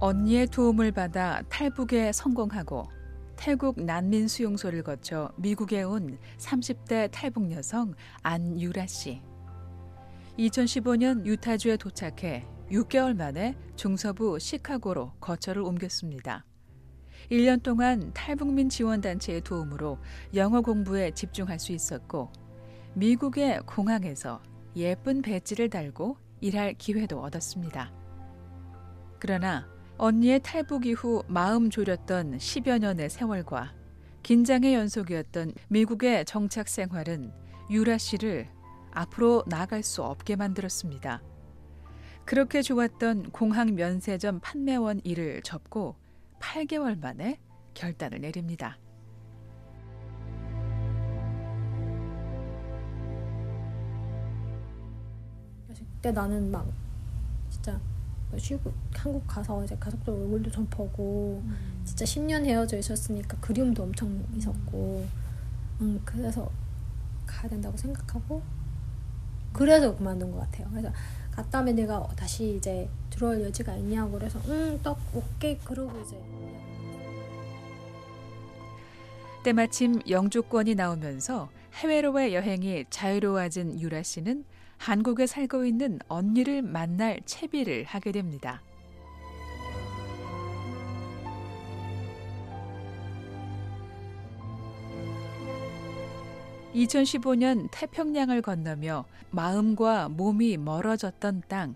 언니의 도움을 받아 탈북에 성공하고 태국 난민 수용소를 거쳐 미국에 온 30대 탈북 여성 안유라 씨. 2015년 유타주에 도착해 6개월 만에 중서부 시카고로 거처를 옮겼습니다. 1년 동안 탈북민 지원단체의 도움으로 영어 공부에 집중할 수 있었고 미국의 공항에서 예쁜 배지를 달고 일할 기회도 얻었습니다. 그러나 언니의 탈북 이후 마음 졸였던 10여 년의 세월과 긴장의 연속이었던 미국의 정착 생활은 유라 씨를 앞으로 나아갈 수 없게 만들었습니다. 그렇게 좋았던 공항 면세점 판매원 일을 접고 8개월 만에 결단을 내립니다. 그때 나는 막 진짜 쉬고 한국 가서 이제 가족들 얼굴도 좀 보고 음. 진짜 10년 헤어져 있었으니까 그리움도 엄청 있었고 음, 그래서 가야 된다고 생각하고 그래서 그만둔 것 같아요. 그래서 갔다 면 내가 다시 이제 들어올 여지가 있냐고 그래서 응떡 오케이 그러고 이제 때마침 영주권이 나오면서 해외로의 여행이 자유로워진 유라 씨는 한국에 살고 있는 언니를 만날 채비를 하게 됩니다. (2015년) 태평양을 건너며 마음과 몸이 멀어졌던 땅.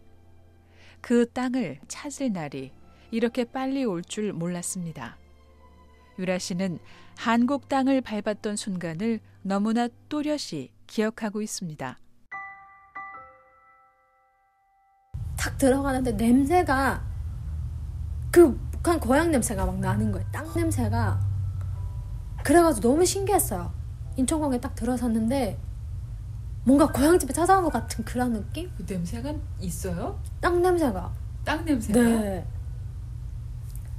그 땅을 찾을 날이 이렇게 빨리 올 줄 몰랐습니다. 유라 씨는 한국 땅을 밟았던 순간을 너무나 또렷이 기억하고 있습니다. 탁 들어가는데 냄새가 그 북한 고향 냄새가 막 나는 거예요. 땅 냄새가 그래가지고 너무 신기했어요. 인천공항에 딱 들어섰는데 뭔가 고향집에 찾아온 것 같은 그런 느낌? 그 냄새가 있어요? 땅 냄새가. 땅 냄새가? 네.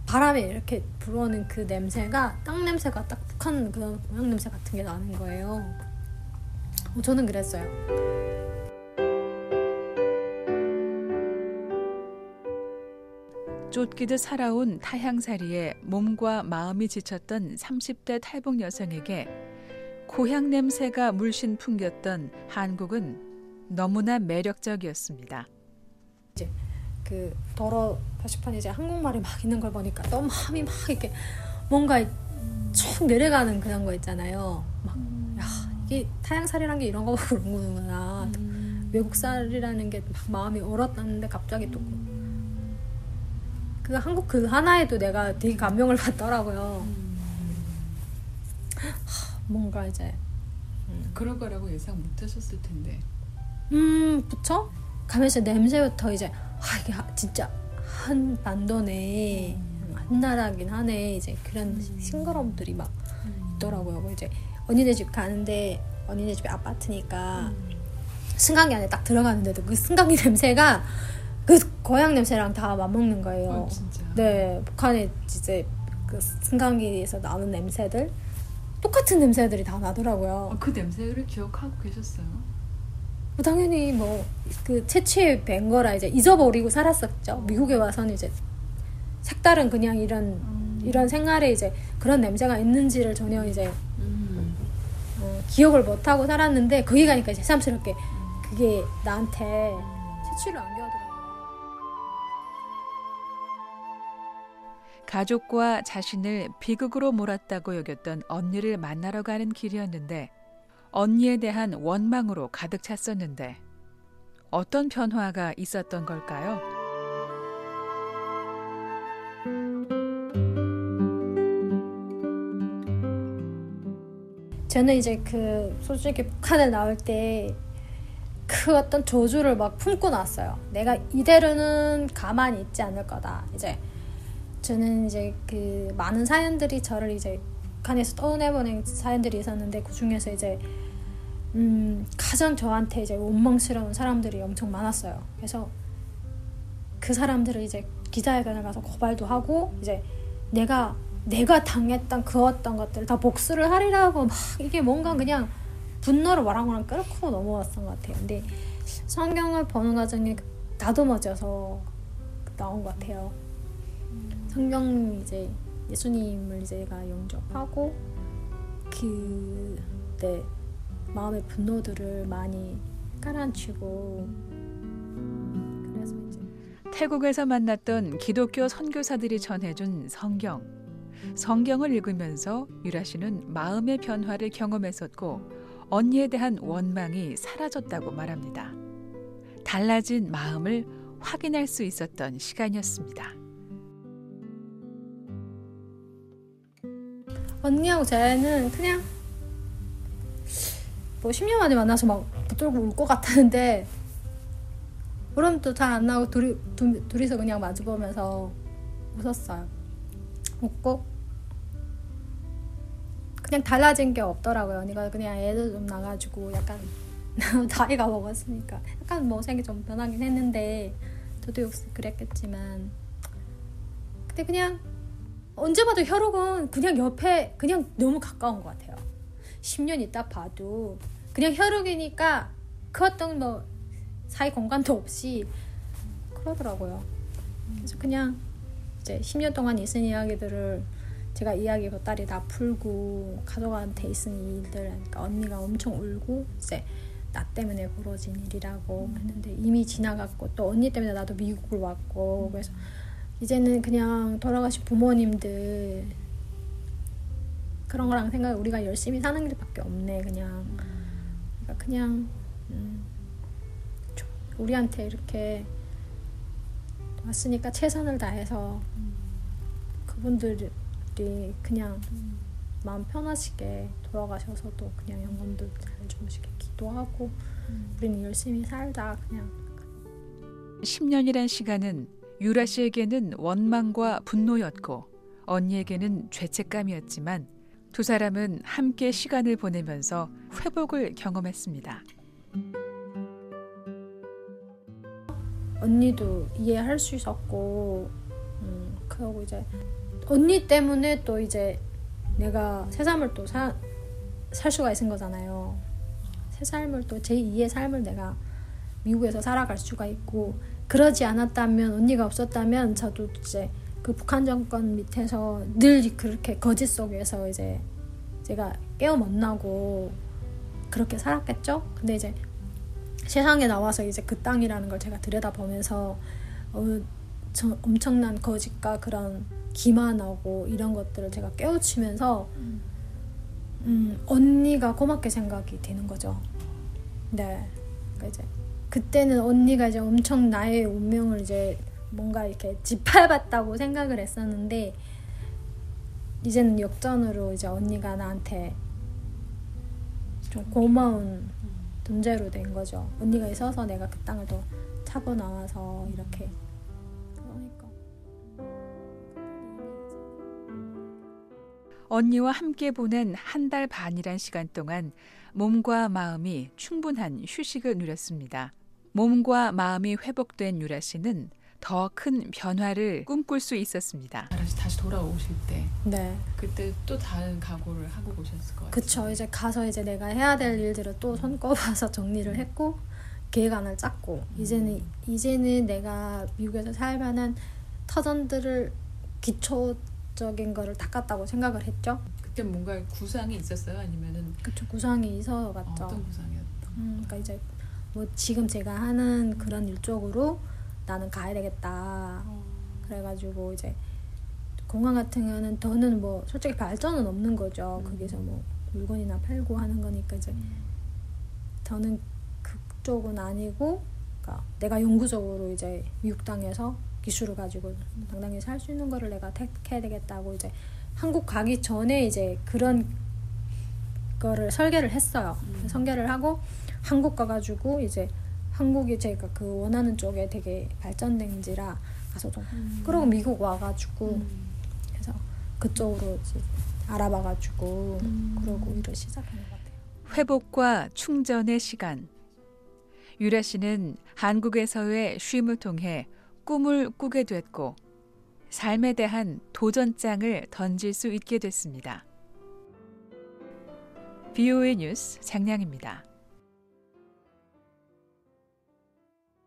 바람에 이렇게 불어오는 그 냄새가 땅 냄새가 딱 북한 그런 고향 냄새 같은 게 나는 거예요. 어, 저는 그랬어요. 쫓기듯 살아온 타향살이에 몸과 마음이 지쳤던 30대 탈북 여성에게 고향 냄새가 물씬 풍겼던 한국은 너무나 매력적이었습니다. 이제 그 더러 표시판에 이제 한국말이 막 있는 걸 보니까 너무 마음이 막 이렇게 뭔가 쭉 내려가는 그런 거 있잖아요. 막 야, 이게 타향살이란 게 이런 거 그런 거구나. 음. 외국살이라는 게 막 마음이 얼었다는데 갑자기 또 그 한국 그 하나에도 내가 되게 감명을 받더라고요. 음. 하, 뭔가 이제 음. 그럴 거라고 예상 못하셨을 텐데. 음, 그쵸? 가면서 냄새부터 이제 아 이게 진짜 한 반도네, 음. 한 나라긴 하네 이제 그런 음. 싱그러움들이 막 음. 있더라고요. 뭐 이제 언니네 집 가는데 언니네 집에 아파트니까 음. 승강기 안에 딱 들어가는데도 그 승강기 냄새가 그 고향 냄새랑 다 맞먹는 거예요. 어, 네, 북한에 이제 그 승강기에서 나는 냄새들 똑같은 냄새들이 다 나더라고요. 어, 그 냄새를 기억하고 계셨어요? 뭐 당연히 뭐 그 채취에 뵌 거라 이제 잊어버리고 살았었죠. 미국에 와서는 이제 색다른 그냥 이런 음. 이런 생활에 이제 그런 냄새가 있는지를 전혀 이제 음. 어, 기억을 못 하고 살았는데 거기 가니까 새삼스럽게 그게 나한테 채취를 안겨더 가족과 자신을 비극으로 몰았다고 여겼던 언니를 만나러 가는 길이었는데 언니에 대한 원망으로 가득 찼었는데 어떤 변화가 있었던 걸까요? 저는 이제 그 솔직히 북한에 나올 때 그 어떤 저주를 막 품고 났어요. 내가 이대로는 가만히 있지 않을 거다. 이제 저는 이제 그 많은 사연들이 저를 이제 북한에서 떠내보낸 사연들이 있었는데 그 중에서 이제 음, 가장 저한테 이제 원망스러운 사람들이 엄청 많았어요. 그래서 그 사람들을 이제 기자회견을 가서 고발도 하고 이제 내가 내가 당했던 그 어떤 것들을 다 복수를 하리라고 막 이게 뭔가 그냥 분노를 와랑와랑 끌고 넘어왔던 것 같아요. 근데 성경을 보는 과정에 다듬어져서 나온 것 같아요. 성경 이제 예수님을 이제가 영접하고 그때 마음의 분노들을 많이 깔아치고 그래서 이제 태국에서 만났던 기독교 선교사들이 전해준 성경. 성경을 읽으면서 유라 씨는 마음의 변화를 경험했었고 언니에 대한 원망이 사라졌다고 말합니다. 달라진 마음을 확인할 수 있었던 시간이었습니다. 언니하고 쟤는 그냥 뭐 10년 만에 만나서 막 붙들고 울 것 같았는데 울음도 잘 안 나고 둘이, 둘, 둘이서 그냥 마주보면서 웃었어요. 웃고 그냥 달라진 게 없더라고요. 언니가 그냥 애도 좀 나가지고 약간 나이가 먹었으니까 약간 뭐 생이 좀 변하긴 했는데 저도 역시 그랬겠지만 근데 그냥 언제 봐도 혈육은 그냥 옆에 그냥 너무 가까운 것 같아요. 10년 있다 봐도 그냥 혈육이니까 그 어떤 뭐 사이 공간도 없이 그러더라고요. 그래서 그냥 이제 10년 동안 있은 이야기들을 제가 이야기 보따리 다 풀고 가족한테 있은 일들 그러니까 언니가 엄청 울고 이제 나 때문에 벌어진 일이라고 했는데 이미 지나갔고 또 언니 때문에 나도 미국을 왔고 그래서 이제는 그냥 돌아가신 부모님들 그런 거랑 생각 우리가 열심히 사는 길밖에 없네 그냥. 그러니까 그냥 음, 우리한테 이렇게 왔으니까 최선을 다해서 그분들이 그냥 마음 편하시게 돌아가셔서 또 그냥 영혼도 잘 주무시게 기도하고 우리는 열심히 살자 그냥. 10년이란 시간은 유라 씨에게는 원망과 분노였고 언니에게는 죄책감이었지만 두 사람은 함께 시간을 보내면서 회복을 경험했습니다. 언니도 이해할 수 있었고 음, 그러고 이제 언니 때문에 또 이제 내가 새 삶을 또살 수가 있는 거잖아요. 새 삶을 또 제2의 삶을 내가 미국에서 살아갈 수가 있고 그러지 않았다면 언니가 없었다면 저도 이제 그 북한 정권 밑에서 늘 그렇게 거짓 속에서 이제 제가 깨어 못 나고 그렇게 살았겠죠. 근데 이제 세상에 나와서 이제 그 땅이라는 걸 제가 들여다보면서 어, 저 엄청난 거짓과 그런 기만하고 이런 것들을 제가 깨우치면서 음, 언니가 고맙게 생각이 되는 거죠. 네, 그러니까 이제 그때는 언니가 이제 엄청 나의 운명을 이제 뭔가 이렇게 짓밟았다고 생각을 했었는데 이제는 역전으로 이제 언니가 나한테 좀 고마운 존재로 된 거죠. 언니가 있어서 내가 그 땅을 더 차고 나와서 이렇게 그러니까 언니와 함께 보낸 한 달 반이란 시간 동안 몸과 마음이 충분한 휴식을 누렸습니다. 몸과 마음이 회복된 유라 씨는 더 큰 변화를 꿈꿀 수 있었습니다. 다시 다시 돌아오실 때 네. 그때 또 다른 각오를 하고 오셨을 것 같아요. 그쵸 이제 가서 이제 내가 해야 될 일들을 또 손꼽아서 정리를 했고 계획안을 짰고 이제는 이제는 내가 미국에서 살 만한 터전들을 기초적인 거를 닦았다고 생각을 했죠. 그때 뭔가 구상이 있었어요? 아니면은 그쵸 구상이 있어 어, 갔죠. 어 떤 구상이었던? 음, 그러니까 이제 뭐 지금 제가 하는 그런 일 쪽으로 나는 가야 되겠다. 그래가지고 이제 공항 같은 경우는 더는 뭐 솔직히 발전은 없는 거죠. 거기서 뭐 물건이나 팔고 하는 거니까 이제 저는 그쪽은 아니고 그러니까 내가 영구적으로 이제 미국 땅에서 기술을 가지고 당당히 살수 있는 거를 내가 택해야 되겠다고 이제 한국 가기 전에 이제 그런 거를 설계를 했어요. 설계를 하고 한국 가가지고 이제 한국이 제가 그 원하는 쪽에 되게 발전된지라 가서 좀 그러고 미국 와가지고 그래서 그쪽으로 이제 알아봐가지고 그러고 일을 시작한 것 같아요. 회복과 충전의 시간. 유라 씨는 한국에서의 쉼을 통해 꿈을 꾸게 됐고 삶에 대한 도전장을 던질 수 있게 됐습니다. BOA 뉴스 장량입니다.